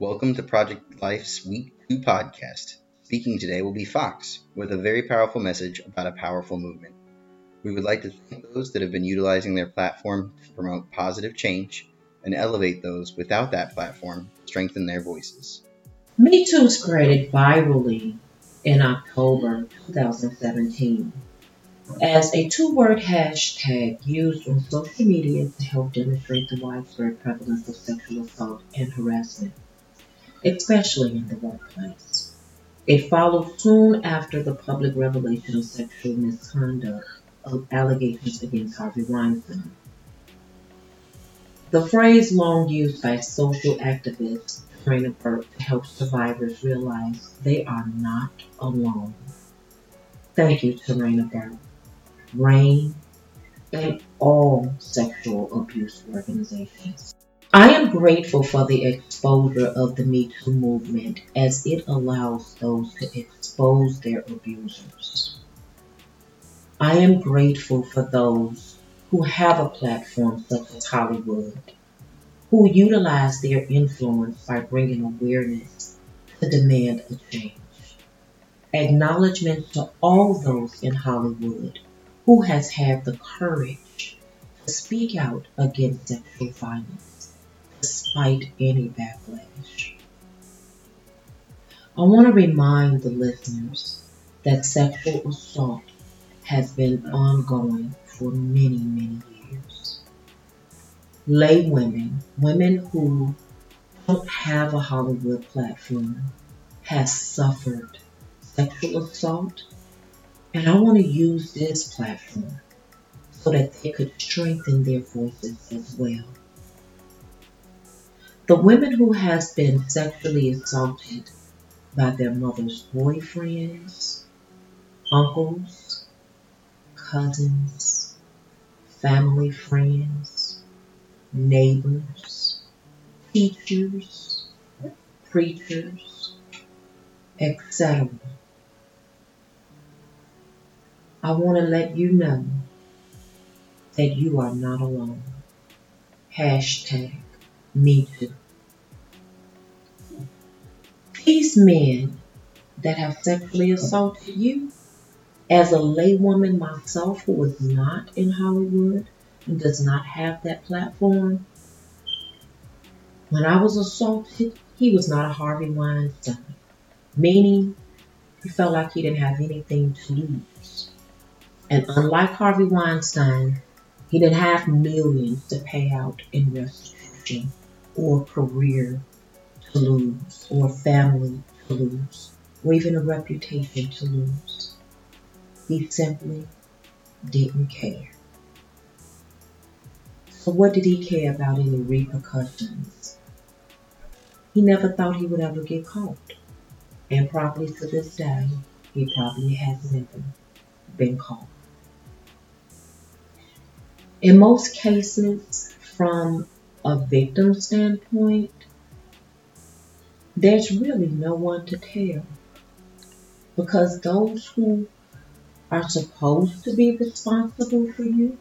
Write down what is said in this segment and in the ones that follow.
Welcome to Project Life's Week 2 podcast. Speaking today will be Fox with a very powerful message about a powerful movement. We would like to thank those that have been utilizing their platform to promote positive change and elevate those without that platform, strengthen their voices. Me Too was created virally in October 2017 as a two word hashtag used on social media to help demonstrate the widespread prevalence of sexual assault and harassment, especially in the workplace. It followed soon after the public revelation of sexual misconduct of allegations against Harvey Weinstein. The phrase long used by social activists activist Tarana Burke to help survivors realize they are not alone. Thank you to Tarana Burke, RAINN, and all sexual abuse organizations. I am grateful for the exposure of the Me Too movement as it allows those to expose their abusers. I am grateful for those who have a platform such as Hollywood, who utilize their influence by bringing awareness to demand a change. Acknowledgement to all those in Hollywood who has had the courage to speak out against sexual violence despite any backlash. I want to remind the listeners that sexual assault has been ongoing for many, many years. Lay women, women who don't have a Hollywood platform, has suffered sexual assault, and I want to use this platform so that they could strengthen their voices as well. The women who has been sexually assaulted by their mother's boyfriends, uncles, cousins, family, friends, neighbors, teachers, preachers, etc. I want to let you know that you are not alone. Hashtag me too. These men that have sexually assaulted you as a laywoman myself who is not in Hollywood and does not have that platform, when I was assaulted, he was not a Harvey Weinstein, meaning he felt like he didn't have anything to lose. And unlike Harvey Weinstein, he didn't have millions to pay out in restitution or career to lose or family to lose or even a reputation to lose. He simply didn't care. So, what did he care about any repercussions? He never thought he would ever get caught. And probably to this day, he probably has never been caught. In most cases, from a victim standpoint, there's really no one to tell. Because those who are supposed to be responsible for you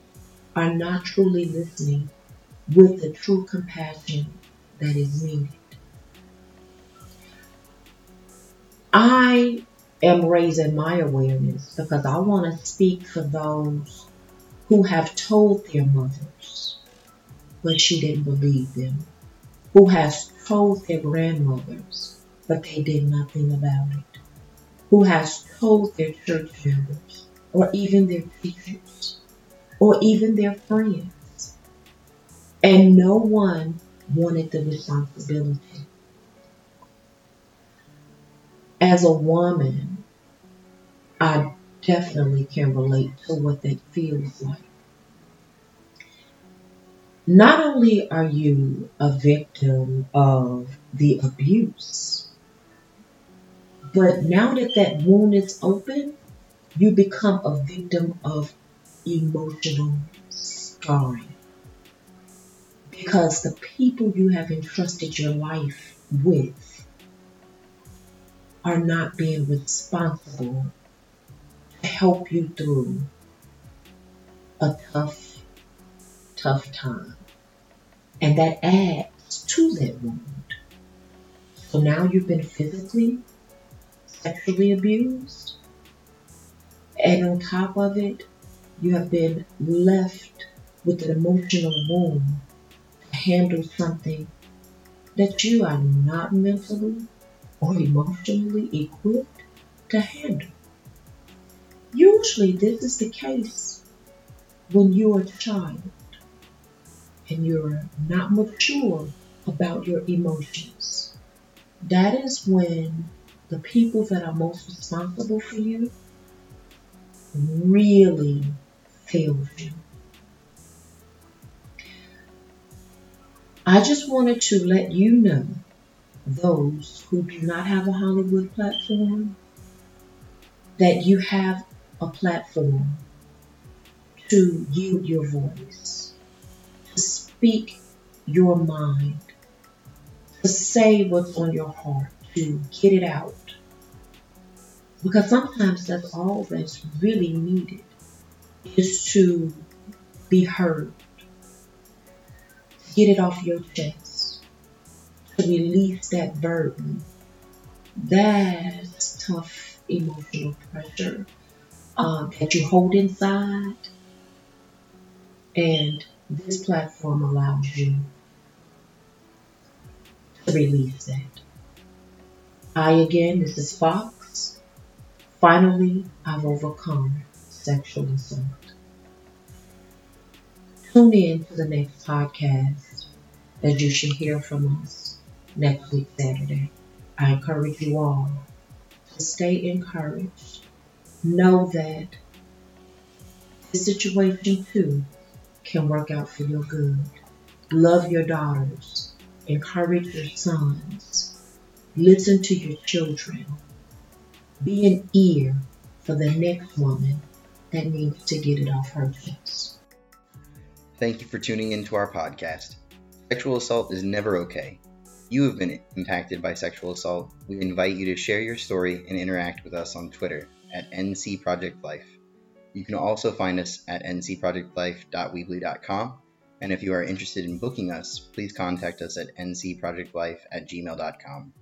are not truly listening with the true compassion that is needed. I am raising my awareness because I want to speak for those who have told their mothers, but she didn't believe them, who has told their grandmothers, but they did nothing about it who has told their church members, or even their teachers, or even their friends. And no one wanted the responsibility. As a woman, I definitely can relate to what that feels like. Not only are you a victim of the abuse, but now that that wound is open, you become a victim of emotional scarring. Because the people you have entrusted your life with are not being responsible to help you through a tough, tough time. And that adds to that wound. So now you've been physically, sexually abused, and on top of it, you have been left with an emotional wound to handle something that you are not mentally or emotionally equipped to handle. Usually, this is the case when you're a child and you're not mature about your emotions. That is when the people that are most responsible for you really fail you. I just wanted to let you know, those who do not have a Hollywood platform, that you have a platform to yield your voice, speak your mind, to say what's on your heart, to get it out. Because sometimes that's all that's really needed is to be heard, to get it off your chest, to release that burden. That's tough emotional pressure um, that you hold inside. And this platform allows you to release that. I again, this is Fox. Finally, I've overcome sexual assault. Tune in to the next podcast that you should hear from us next week, Saturday. I encourage you all to stay encouraged. Know that this situation too can work out for your good. Love your daughters. Encourage your sons. Listen to your children. Be an ear for the next woman that needs to get it off her chest. Thank you for tuning into our podcast. Sexual assault is never okay. You have been impacted by sexual assault. We invite you to share your story and interact with us on Twitter at NC Project Life. You can also find us at ncprojectlife.weebly.com. And if you are interested in booking us, please contact us at ncprojectlife at gmail.com.